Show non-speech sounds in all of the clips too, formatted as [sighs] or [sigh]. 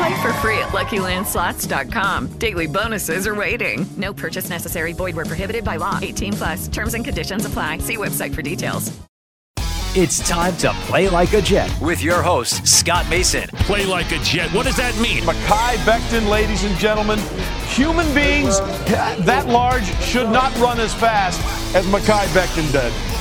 Play for free at LuckyLandSlots.com. Daily bonuses are waiting. No purchase necessary. Void where prohibited by law. 18 plus. Terms and conditions apply. See website for details. It's time to play like a Jet with your host, Scott Mason. Play like a Jet. What does that mean? Mekhi Becton, ladies and gentlemen. Human beings that large should not run as fast as Mekhi Becton did.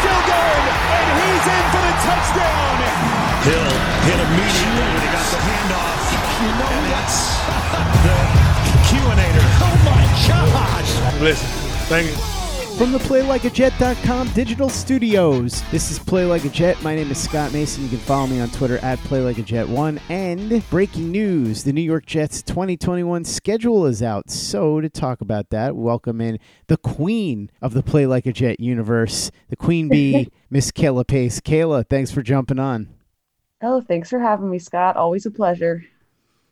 still going, and he's in for the touchdown. Hill hit immediately when he got the handoff. You know and that's the QAnator. Oh my gosh! Listen, thank you. From the PlayLikeAJet.com digital studios, this is Play Like a Jet. My name is Scott Mason. You can follow me on Twitter at PlayLikeAJet1. And breaking news the New York Jets 2021 schedule is out. So, to talk about that, welcome in the queen of the Play Like a Jet universe, the queen bee, [laughs] Miss Kayla Pace. Kayla, thanks for jumping on. Oh, thanks for having me, Scott. Always a pleasure.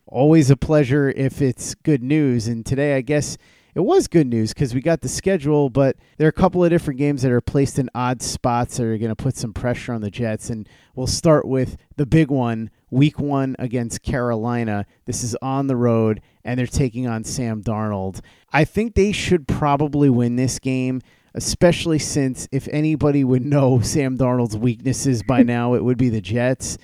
Always a pleasure if it's good news. And today, I guess it was good news because we got the schedule, but there are a couple of different games that are placed in odd spots that are going to put some pressure on the Jets. And we'll start with the big one, week one against Carolina. This is on the road, and they're taking on Sam Darnold. I think they should probably win this game. Especially since if anybody would know [laughs] Sam Darnold's weaknesses by [laughs] now, it would be the Jets.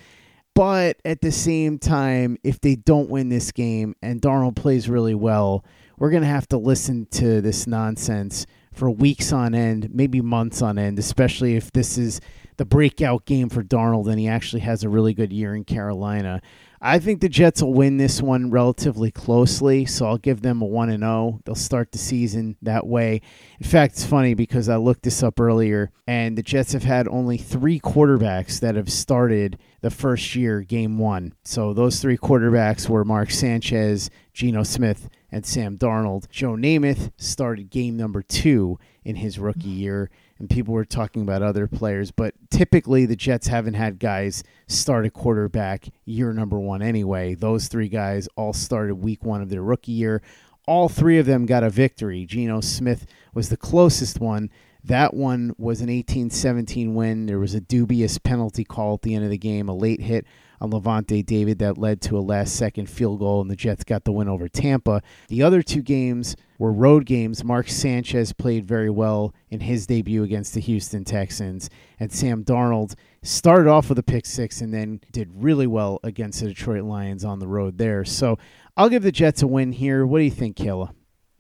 But at the same time, if they don't win this game and Darnold plays really well, we're going to have to listen to this nonsense for weeks on end, maybe months on end, especially if this is the breakout game for Darnold and he actually has a really good year in Carolina. I think the Jets will win this one relatively closely, so I'll give them a 1 and 0. They'll start the season that way. In fact, it's funny because I looked this up earlier and the Jets have had only 3 quarterbacks that have started the first year game 1. So those 3 quarterbacks were Mark Sanchez, Geno Smith, and Sam Darnold. Joe Namath started game number 2 in his rookie year and people were talking about other players, but typically the Jets haven't had guys start a quarterback year number one anyway. Those three guys all started week one of their rookie year. All three of them got a victory. Geno Smith was the closest one. That one was an 18 17 win. There was a dubious penalty call at the end of the game, a late hit on Lavonte David that led to a last second field goal, and the Jets got the win over Tampa. The other two games were road games. Mark Sanchez played very well in his debut against the Houston Texans, and Sam Darnold started off with a pick six and then did really well against the Detroit Lions on the road there. So I'll give the Jets a win here. What do you think, Kayla?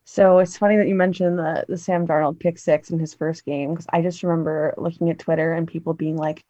So it's funny that you mentioned the, the Sam Darnold pick six in his first game because I just remember looking at Twitter and people being like,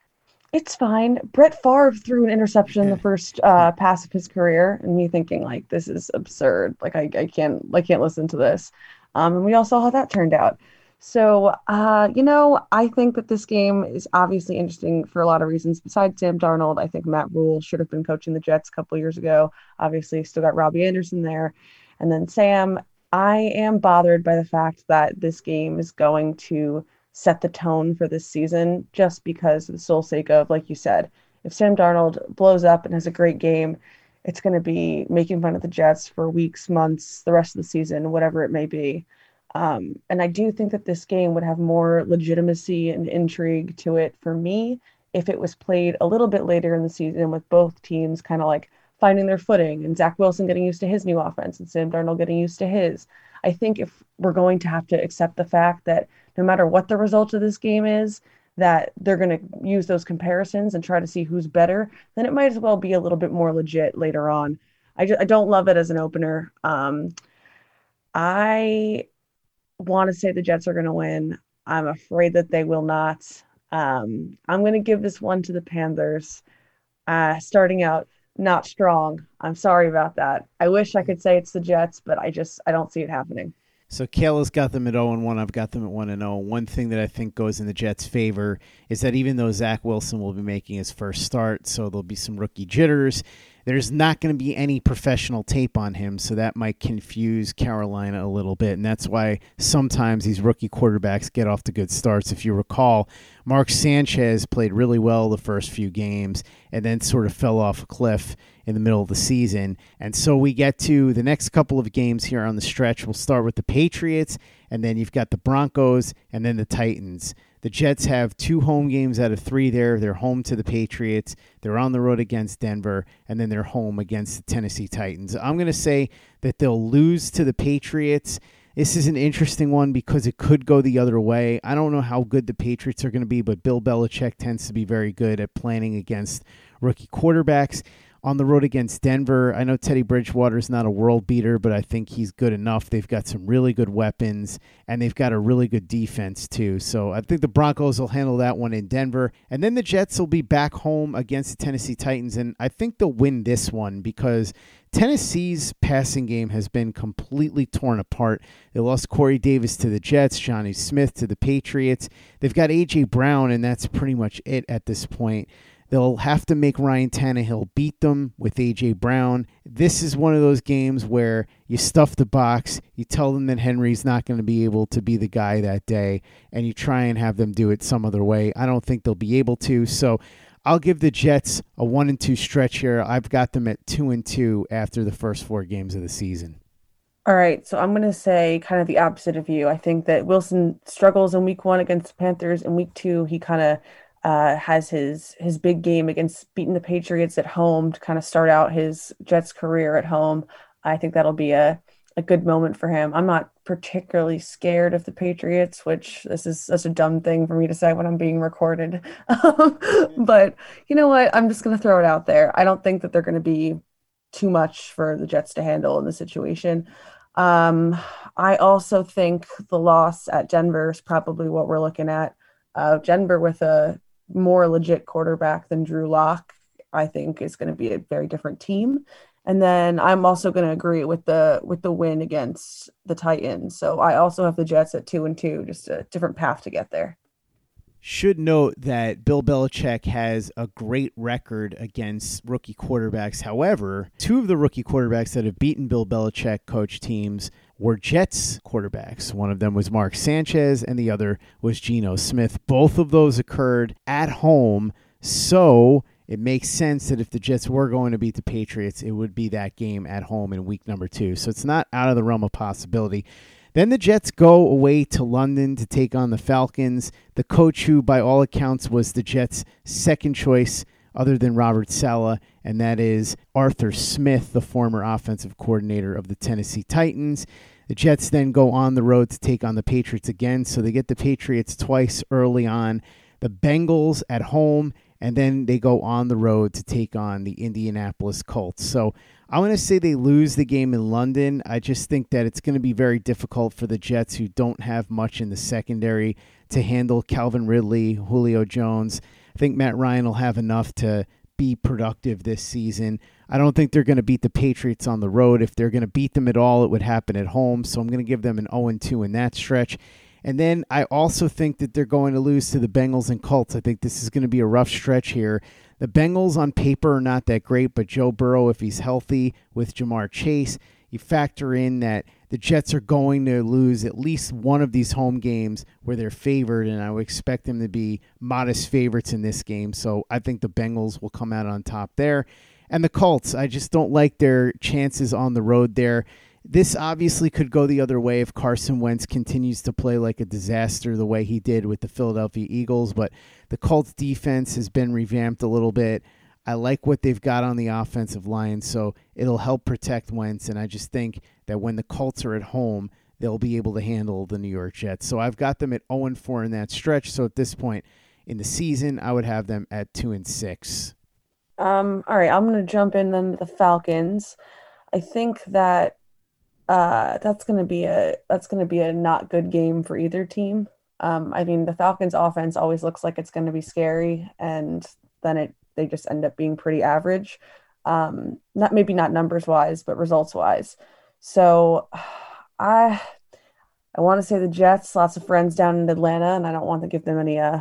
it's fine. Brett Favre threw an interception the first uh, pass of his career, and me thinking like this is absurd. Like I, I can't I can't listen to this. Um, and we all saw how that turned out. So, uh, you know, I think that this game is obviously interesting for a lot of reasons. Besides Sam Darnold, I think Matt Rhule should have been coaching the Jets a couple years ago. Obviously, still got Robbie Anderson there. And then Sam, I am bothered by the fact that this game is going to set the tone for this season just because the sole sake of, like you said, if Sam Darnold blows up and has a great game, it's going to be making fun of the Jets for weeks, months, the rest of the season, whatever it may be. Um, and I do think that this game would have more legitimacy and intrigue to it for me if it was played a little bit later in the season with both teams kind of like finding their footing and Zach Wilson getting used to his new offense and Sam Darnold getting used to his. I think if we're going to have to accept the fact that no matter what the result of this game is, that they're going to use those comparisons and try to see who's better, then it might as well be a little bit more legit later on. I, just, I don't love it as an opener. Um, I want to say the Jets are going to win. I'm afraid that they will not. Um, I'm going to give this one to the Panthers. Uh, starting out not strong. I'm sorry about that. I wish I could say it's the Jets, but I just I don't see it happening. So Kayla's got them at 0 and 1. I've got them at 1 and 0. One thing that I think goes in the Jets' favor is that even though Zach Wilson will be making his first start, so there'll be some rookie jitters, there's not going to be any professional tape on him, so that might confuse Carolina a little bit. And that's why sometimes these rookie quarterbacks get off to good starts. If you recall, Mark Sanchez played really well the first few games and then sort of fell off a cliff in the middle of the season. And so we get to the next couple of games here on the stretch. We'll start with the Patriots, and then you've got the Broncos, and then the Titans. The Jets have two home games out of three there. They're home to the Patriots, they're on the road against Denver, and then they're home against the Tennessee Titans. I'm going to say that they'll lose to the Patriots. This is an interesting one because it could go the other way. I don't know how good the Patriots are going to be, but Bill Belichick tends to be very good at planning against rookie quarterbacks on the road against Denver. I know Teddy Bridgewater is not a world beater, but I think he's good enough. They've got some really good weapons, and they've got a really good defense, too. So I think the Broncos will handle that one in Denver. And then the Jets will be back home against the Tennessee Titans, and I think they'll win this one because Tennessee's passing game has been completely torn apart. They lost Corey Davis to the Jets, Jonnu Smith to the Patriots. They've got A.J. Brown, and that's pretty much it at this point. They'll have to make Ryan Tannehill beat them with A.J. Brown. This is one of those games where you stuff the box, you tell them that Henry's not going to be able to be the guy that day, and you try and have them do it some other way. I don't think they'll be able to. So I'll give the Jets a one and two stretch here. I've got them at two and two after the first four games of the season. All right, so I'm going to say kind of the opposite of you. I think that Wilson struggles in week one against the Panthers. In week two, he kind of uh, has his his big game against beating the Patriots at home to kind of start out his Jets career at home. I think that'll be a a good moment for him. I'm not particularly scared of the Patriots, which this is such a dumb thing for me to say when I'm being recorded. [laughs] but you know what? I'm just going to throw it out there. I don't think that they're going to be too much for the Jets to handle in the situation. Um, I also think the loss at Denver is probably what we're looking at. Uh, Denver with a more legit quarterback than Drew Lock, I think is going to be a very different team. And then I'm also going to agree with the with the win against the Titans. So I also have the Jets at two and two, just a different path to get there. Should note that Bill Belichick has a great record against rookie quarterbacks. However, two of the rookie quarterbacks that have beaten Bill Belichick coach teams were Jets quarterbacks. One of them was Mark Sanchez, and the other was Geno Smith. Both of those occurred at home. So it makes sense that if the Jets were going to beat the Patriots, it would be that game at home in week number two. So it's not out of the realm of possibility. Then the Jets go away to London to take on the Falcons. The coach, who by all accounts was the Jets' second choice other than Robert Saleh, and that is Arthur Smith, the former offensive coordinator of the Tennessee Titans. The Jets then go on the road to take on the Patriots again, so they get the Patriots twice early on. The Bengals at home, and then they go on the road to take on the Indianapolis Colts. So I'm going to say they lose the game in London. I just think that it's going to be very difficult for the Jets, who don't have much in the secondary, to handle Calvin Ridley, Julio Jones. I think Matt Ryan will have enough to be productive this season. I don't think they're going to beat the Patriots on the road. If they're going to beat them at all, it would happen at home. So I'm going to give them an 0 2 in that stretch. And then I also think that they're going to lose to the Bengals and Colts. I think this is going to be a rough stretch here. The Bengals on paper are not that great, but Joe Burrow, if he's healthy with Ja'Marr Chase, you factor in that the Jets are going to lose at least one of these home games where they're favored, and I would expect them to be modest favorites in this game. So I think the Bengals will come out on top there. And the Colts, I just don't like their chances on the road there. This obviously could go the other way if Carson Wentz continues to play like a disaster the way he did with the Philadelphia Eagles, but the Colts defense has been revamped a little bit. I like what they've got on the offensive line, so it'll help protect Wentz. And I just think that when the Colts are at home, they'll be able to handle the New York Jets. So I've got them at 0 4 in that stretch. So at this point in the season, I would have them at 2 and 6. Um, all right, I'm going to jump in then to the Falcons. I think that uh, that's going to be a that's going to be a not good game for either team. Um, I mean, the Falcons' offense always looks like it's going to be scary, and then it they just end up being pretty average. Um, not maybe not numbers wise, but results wise. So, [sighs] I I want to say the Jets. Lots of friends down in Atlanta, and I don't want to give them any. Uh,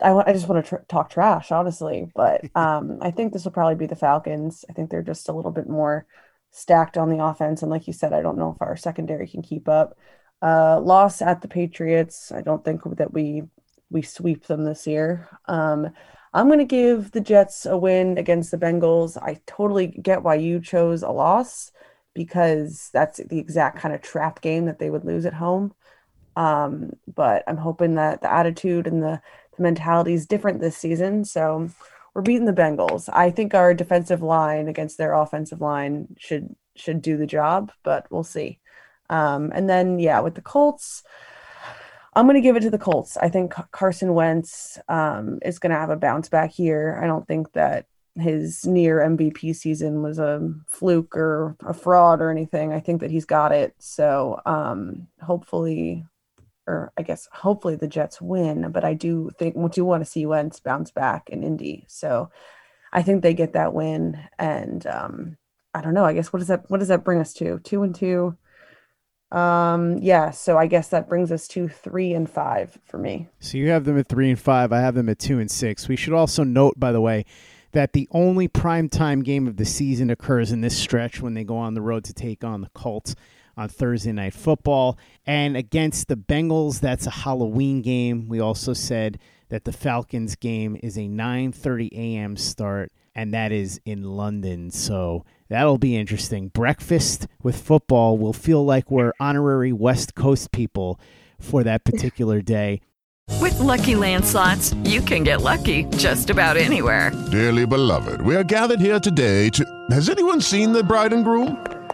I want. I just want to tr- talk trash, honestly. But [laughs] um, I think this will probably be the Falcons. I think they're just a little bit more stacked on the offense. And like you said, I don't know if our secondary can keep up. Uh, loss at the Patriots. I don't think that we we sweep them this year. Um, I'm going to give the Jets a win against the Bengals. I totally get why you chose a loss because that's the exact kind of trap game that they would lose at home. Um, but I'm hoping that the attitude and the, the mentality is different this season. So we're beating the Bengals. I think our defensive line against their offensive line should should do the job, but we'll see. Um, and then yeah, with the Colts, I'm going to give it to the Colts. I think Carson Wentz um, is going to have a bounce back here. I don't think that his near MVP season was a fluke or a fraud or anything. I think that he's got it. So um, hopefully or I guess hopefully the Jets win, but I do think we do want to see Wentz bounce back in Indy. So I think they get that win, and um, I don't know. I guess what does that what does that bring us to? Two and two. Um, yeah. So I guess that brings us to three and five for me. So you have them at three and five. I have them at two and six. We should also note, by the way, that the only primetime game of the season occurs in this stretch when they go on the road to take on the Colts on Thursday Night Football. And against the Bengals, that's a Halloween game. We also said that the Falcons game is a 9:30 a.m. start and that is in London. So that'll be interesting. Breakfast with football will feel like we're honorary West Coast people for that particular day. With lucky landslots, you can get lucky just about anywhere. Dearly beloved, we are gathered here today to. Has anyone seen the bride and groom?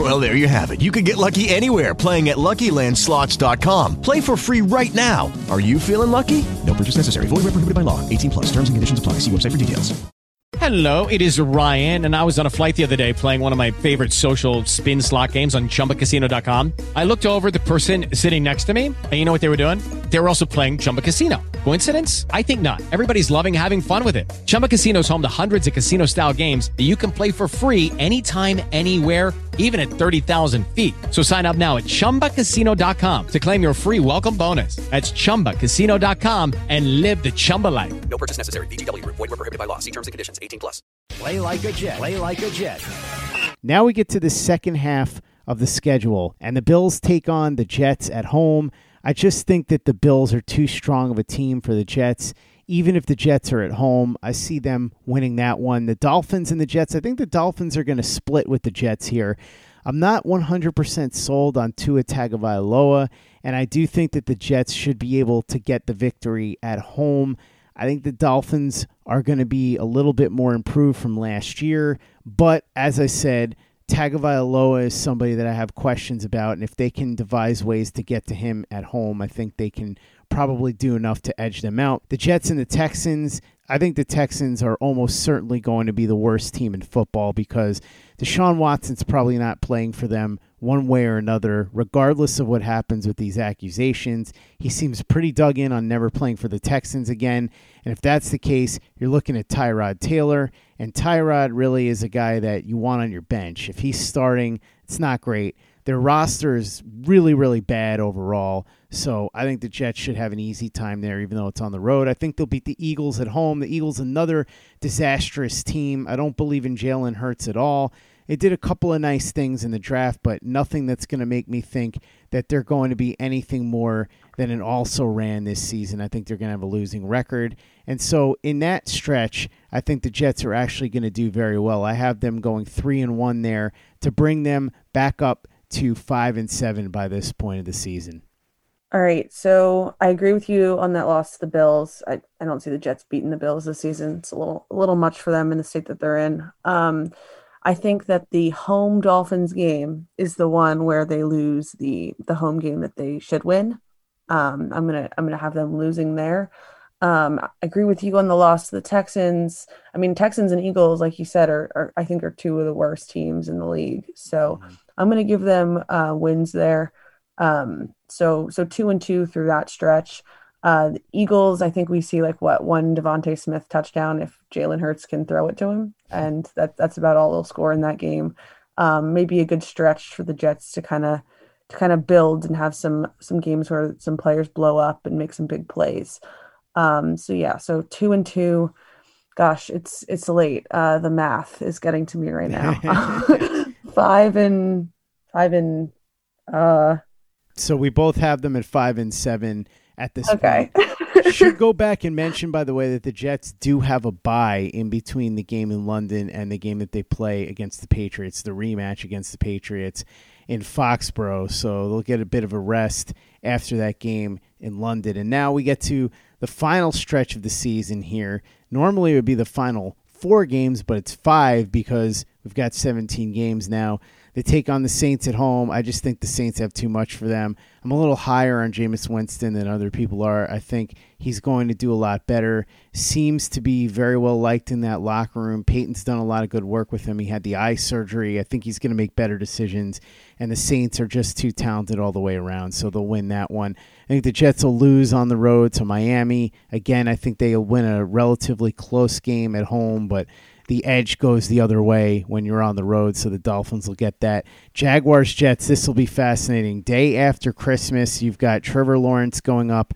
Well, there you have it. You can get lucky anywhere playing at LuckyLandSlots.com. Play for free right now. Are you feeling lucky? No purchase necessary. Void where prohibited by law. 18 plus. Terms and conditions apply. See website for details. Hello, it is Ryan, and I was on a flight the other day playing one of my favorite social spin slot games on ChumbaCasino.com. I looked over the person sitting next to me, and you know what they were doing? They were also playing Chumba Casino. Coincidence? I think not. Everybody's loving having fun with it. Chumba Casino is home to hundreds of casino-style games that you can play for free anytime, anywhere even at 30,000 feet. So sign up now at ChumbaCasino.com to claim your free welcome bonus. That's ChumbaCasino.com and live the Chumba life. No purchase necessary. VGW. Void were prohibited by law. See terms and conditions. 18 plus. Play like a Jet. Play like a Jet. Now we get to the second half of the schedule, and the Bills take on the Jets at home. I just think that the Bills are too strong of a team for the Jets. Even if the Jets are at home, I see them winning that one. The Dolphins and the Jets, I think the Dolphins are going to split with the Jets here. I'm not 100% sold on Tua Tagovailoa, and I do think that the Jets should be able to get the victory at home. I think the Dolphins are going to be a little bit more improved from last year, but as I said, Tagovailoa is somebody that I have questions about, and if they can devise ways to get to him at home, I think they can probably do enough to edge them out. The Jets and the Texans, I think the Texans are almost certainly going to be the worst team in football because Deshaun Watson's probably not playing for them one way or another, regardless of what happens with these accusations. He seems pretty dug in on never playing for the Texans again. And if that's the case, you're looking at Tyrod Taylor. And Tyrod really is a guy that you want on your bench. If he's starting, it's not great. Their roster is really, really bad overall. So I think the Jets should have an easy time there, even though it's on the road. I think they'll beat the Eagles at home. The Eagles, another disastrous team. I don't believe in Jalen Hurts at all. It did a couple of nice things in the draft, but nothing that's going to make me think that they're going to be anything more than an also ran this season. I think they're going to have a losing record. And so in that stretch, I think the Jets are actually going to do very well. I have them going 3 and 1 there to bring them back up to 5 and 7 by this point of the season. All right, so I agree with you on that loss to the Bills. I, I don't see the Jets beating the Bills this season. It's a little a little much for them in the state that they're in. Um, I think that the home Dolphins game is the one where they lose the the home game that they should win. Um, I'm gonna I'm gonna have them losing there. Um, I agree with you on the loss to the Texans. I mean, Texans and Eagles, like you said, are, are I think are two of the worst teams in the league. So mm-hmm. I'm gonna give them uh, wins there. Um, so so two and two through that stretch. Uh, the Eagles, I think we see like what one DeVonta Smith touchdown if Jalen Hurts can throw it to him, and that that's about all they'll score in that game. Um, maybe a good stretch for the Jets to kind of to kind of build and have some some games where some players blow up and make some big plays. Um, so yeah, so two and two. Gosh, it's it's late. Uh, the math is getting to me right now. [laughs] [laughs] five and five and uh. So we both have them at five and seven at this okay. point. Should go [laughs] back and mention, by the way, that the Jets do have a bye in between the game in London and the game that they play against the Patriots, the rematch against the Patriots in Foxborough. So they'll get a bit of a rest after that game in London. And now we get to the final stretch of the season here. Normally it would be the final four games, but it's five because we've got 17 games now. They take on the Saints at home. I just think the Saints have too much for them. I'm a little higher on Jameis Winston than other people are. I think he's going to do a lot better. Seems to be very well liked in that locker room. Peyton's done a lot of good work with him. He had the eye surgery. I think he's going to make better decisions. And the Saints are just too talented all the way around, so they'll win that one. I think the Jets will lose on the road to Miami. Again, I think they'll win a relatively close game at home, but the edge goes the other way when you're on the road, so the Dolphins will get that. Jaguars Jets, this will be fascinating. Day after Christmas, you've got Trevor Lawrence going up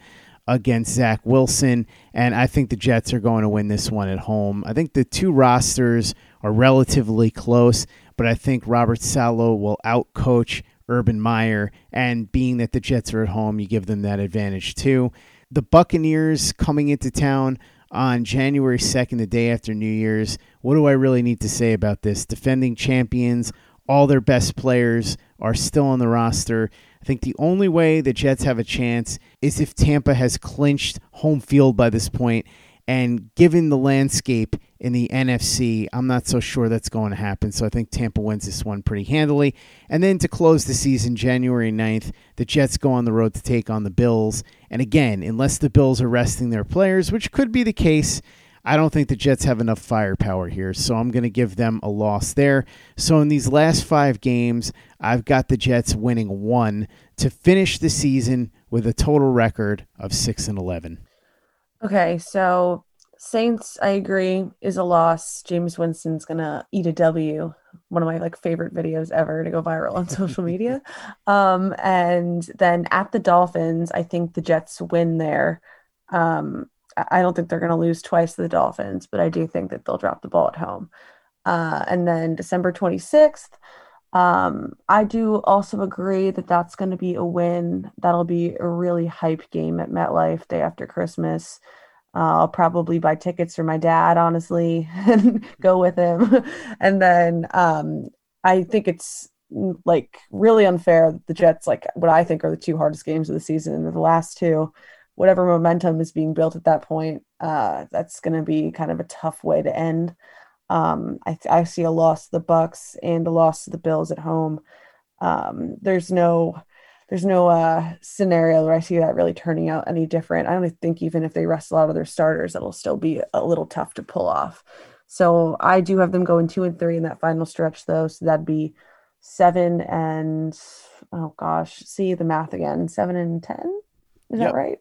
against Zach Wilson, and I think the Jets are going to win this one at home. I think the two rosters are relatively close, but I think Robert Saleh will outcoach Urban Meyer, and being that the Jets are at home, you give them that advantage too. The Buccaneers coming into town on January 2nd, the day after New Year's. What do I really need to say about this? Defending champions, all their best players are still on the roster. I think the only way the Jets have a chance is if Tampa has clinched home field by this point and given the landscape in the NFC, I'm not so sure that's going to happen. So I think Tampa wins this one pretty handily. And then to close the season, January 9th, the Jets go on the road to take on the Bills. And again, unless the Bills are resting their players, which could be the case, I don't think the Jets have enough firepower here. So I'm going to give them a loss there. So in these last five games, I've got the Jets winning one to finish the season with a total record of 6 and 11. Okay, so Saints, I agree, is a loss. Jameis Winston's gonna eat a W. One of my like favorite videos ever to go viral on social media. [laughs] Um, and then at the Dolphins, I think the Jets win there. Um, I don't think they're gonna lose twice to the Dolphins, but I do think that they'll drop the ball at home. Uh, and then December 26th, um, I do also agree that that's going to be a win. That'll be a really hype game at MetLife day after Christmas. Uh, I'll probably buy tickets for my dad, honestly, [laughs] and go with him. [laughs] and then um, I think it's mm, like really unfair that the Jets, like what I think are the two hardest games of the season, and the last two, whatever momentum is being built at that point, uh, that's going to be kind of a tough way to end. Um, I, I see a loss to the Bucks and a loss to the Bills at home. Um, there's no there's no uh, scenario where I see that really turning out any different. I don't think even if they rest a lot of their starters, it'll still be a little tough to pull off. So I do have them going two and three in that final stretch, though. So that'd be seven and oh gosh, see the math again, seven and ten. Is yep. that right?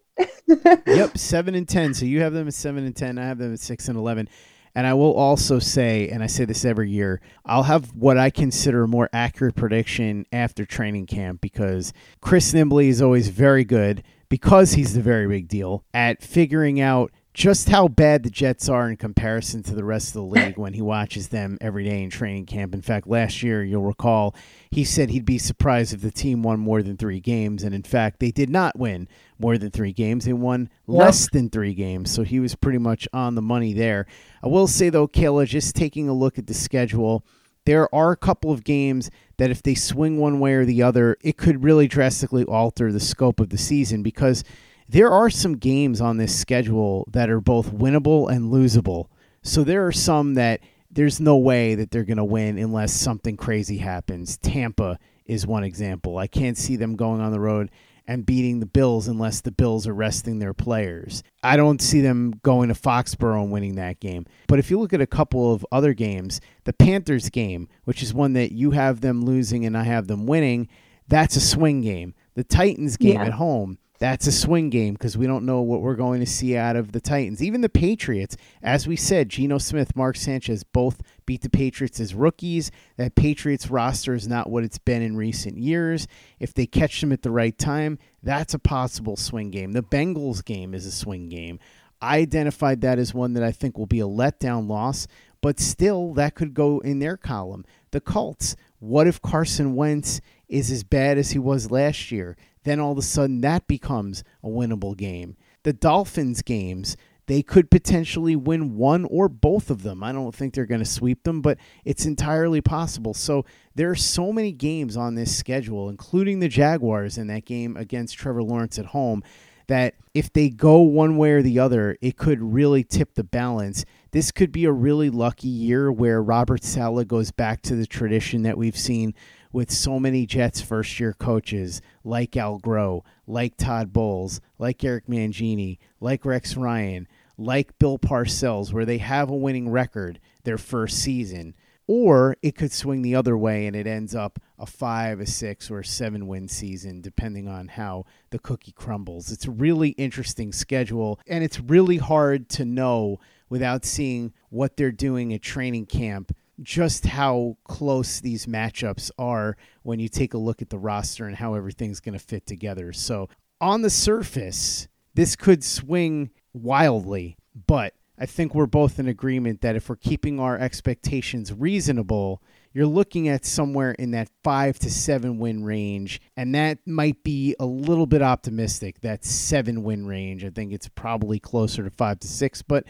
[laughs] yep, seven and ten. So you have them at seven and ten. I have them at six and eleven. And I will also say, and I say this every year, I'll have what I consider a more accurate prediction after training camp because Chris Nimbley is always very good because he's the very big deal at figuring out just how bad the Jets are in comparison to the rest of the league [laughs] when he watches them every day in training camp. In fact, last year, you'll recall, he said he'd be surprised if the team won more than three games. And in fact, they did not win more than three games. They won less than three games. So he was pretty much on the money there. I will say, though, Kayla, just taking a look at the schedule, there are a couple of games that if they swing one way or the other, it could really drastically alter the scope of the season because – there are some games on this schedule that are both winnable and losable. So there are some that there's no way that they're going to win unless something crazy happens. Tampa is one example. I can't see them going on the road and beating the Bills unless the Bills are resting their players. I don't see them going to Foxborough and winning that game. But if you look at a couple of other games, the Panthers game, which is one that you have them losing and I have them winning, that's a swing game. The Titans game yeah. at home, that's a swing game because we don't know what we're going to see out of the Titans. Even the Patriots, as we said, Geno Smith, Mark Sanchez both beat the Patriots as rookies. That Patriots roster is not what it's been in recent years. If they catch them at the right time, that's a possible swing game. The Bengals game is a swing game. I identified that as one that I think will be a letdown loss, but still, that could go in their column. The Colts, what if Carson Wentz is as bad as he was last year? Then all of a sudden that becomes a winnable game. The Dolphins games, they could potentially win one or both of them. I don't think they're going to sweep them, but it's entirely possible. So there are so many games on this schedule, including the Jaguars in that game against Trevor Lawrence at home, that if they go one way or the other, it could really tip the balance. This could be a really lucky year where Robert Saleh goes back to the tradition that we've seen with so many Jets first year coaches like Al Groh, like Todd Bowles, like Eric Mangini, like Rex Ryan, like Bill Parcells, where they have a winning record their first season. Or it could swing the other way and it ends up a five, a six, or a seven win season, depending on how the cookie crumbles. It's a really interesting schedule, and it's really hard to know without seeing what they're doing at training camp just how close these matchups are when you take a look at the roster and how everything's going to fit together. So, on the surface, this could swing wildly, but I think we're both in agreement that if we're keeping our expectations reasonable, you're looking at somewhere in that five to seven win range. And that might be a little bit optimistic, that seven win range. I think it's probably closer to five to six, but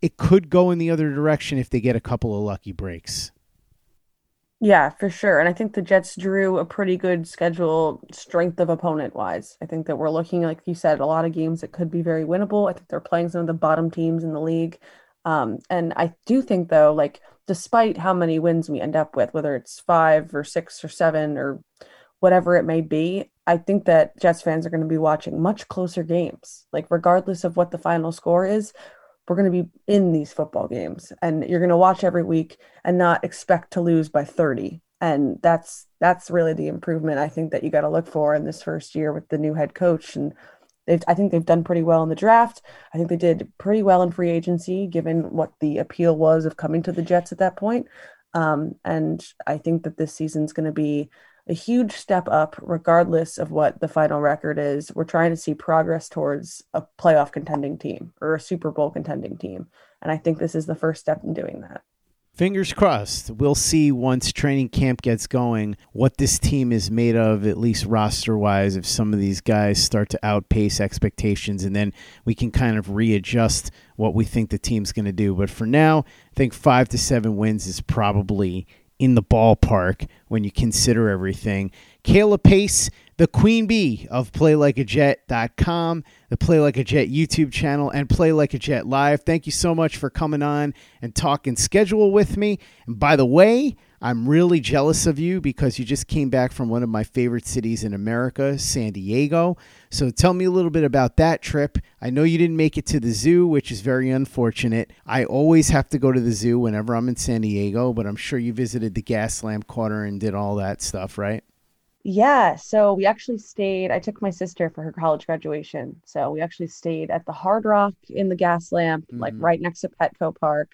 it could go in the other direction if they get a couple of lucky breaks. Yeah, for sure. And I think the Jets drew a pretty good schedule, strength of opponent wise. I think that we're looking, like you said, a lot of games that could be very winnable. I think they're playing some of the bottom teams in the league. Um, and I do think, though, like, despite how many wins we end up with, whether it's five or six or seven or whatever it may be, I think that Jets fans are going to be watching much closer games. Like, regardless of what the final score is, we're going to be in these football games and you're going to watch every week and not expect to lose by 30 and that's that's really the improvement i think that you got to look for in this first year with the new head coach and they've I think they've done pretty well in the draft. I think they did pretty well in free agency, given what the appeal was of coming to the Jets at that point. Um, and I think that this season's going to be a huge step up, regardless of what the final record is. We're trying to see progress towards a playoff contending team or a Super Bowl contending team. And I think this is the first step in doing that. Fingers crossed. We'll see once training camp gets going what this team is made of, at least roster wise, if some of these guys start to outpace expectations, and then we can kind of readjust what we think the team's going to do. But for now, I think five to seven wins is probably in the ballpark when you consider everything. Kayla Pace, the queen bee of PlayLikeAJet.com, the Play Like a Jet YouTube channel, and Play Like a Jet Live. Thank you so much for coming on and talking schedule with me. And by the way, I'm really jealous of you because you just came back from one of my favorite cities in America, San Diego. So tell me a little bit about that trip. I know you didn't make it to the zoo, which is very unfortunate. I always have to go to the zoo whenever I'm in San Diego, but I'm sure you visited the Gaslamp Quarter and did all that stuff, right? Yeah, so we actually stayed. I took my sister for her college graduation. So we actually stayed at the Hard Rock in the Gaslamp, mm-hmm. like right next to Petco Park.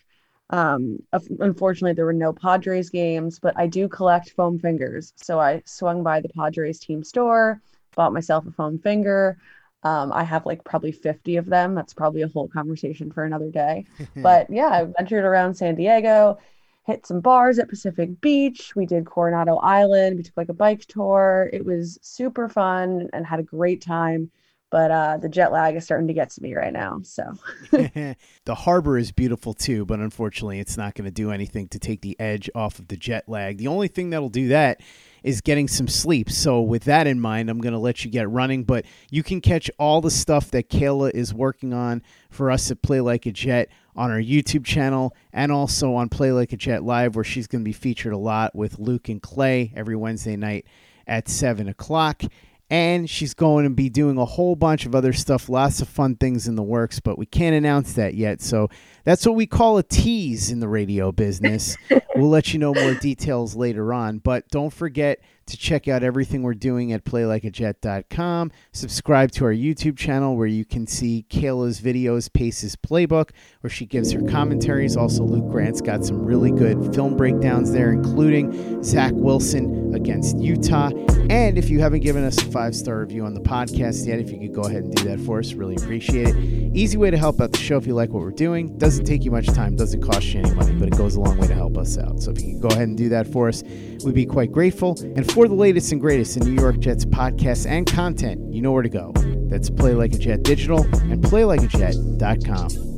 Um, unfortunately, there were no Padres games, but I do collect foam fingers. So I swung by the Padres team store, bought myself a foam finger. Um, I have like probably 50 of them. That's probably a whole conversation for another day. [laughs] but yeah, I ventured around San Diego, hit some bars at Pacific Beach. We did Coronado Island. We took like a bike tour. It was super fun and had a great time but uh, the jet lag is starting to get to me right now. So [laughs] [laughs] the harbor is beautiful too, but unfortunately, it's not going to do anything to take the edge off of the jet lag. The only thing that'll do that is getting some sleep. So with that in mind, I'm going to let you get running, but you can catch all the stuff that Kayla is working on for us at Play Like a Jet on our YouTube channel and also on Play Like a Jet Live, where she's going to be featured a lot with Luke and Clay every Wednesday night at 7 o'clock and she's going to be doing a whole bunch of other stuff, lots of fun things in the works, but we can't announce that yet. So that's what we call a tease in the radio business. [laughs] we'll let you know more details later on, but don't forget to check out everything we're doing at playlikeajet.com. Subscribe to our YouTube channel where you can see Kayla's videos, Pace's Playbook, where she gives her commentaries. Also, Luke Grant's got some really good film breakdowns there, including Zach Wilson against Utah. And if you haven't given us a five star review on the podcast yet, if you could go ahead and do that for us, really appreciate it. Easy way to help out the show if you like what we're doing. Doesn't take you much time, doesn't cost you any money, but it goes a long way to help us out. So if you could go ahead and do that for us, we'd be quite grateful. And for the latest and greatest in New York Jets podcasts and content, you know where to go. That's Play Like a Jet Digital and PlayLikeAJet.com.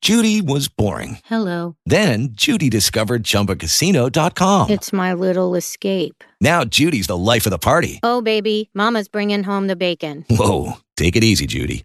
Judy was boring. Hello. Then Judy discovered ChumbaCasino.com. It's my little escape. Now Judy's the life of the party. Oh, baby, Mama's bringing home the bacon. Whoa, take it easy, Judy.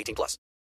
18 plus.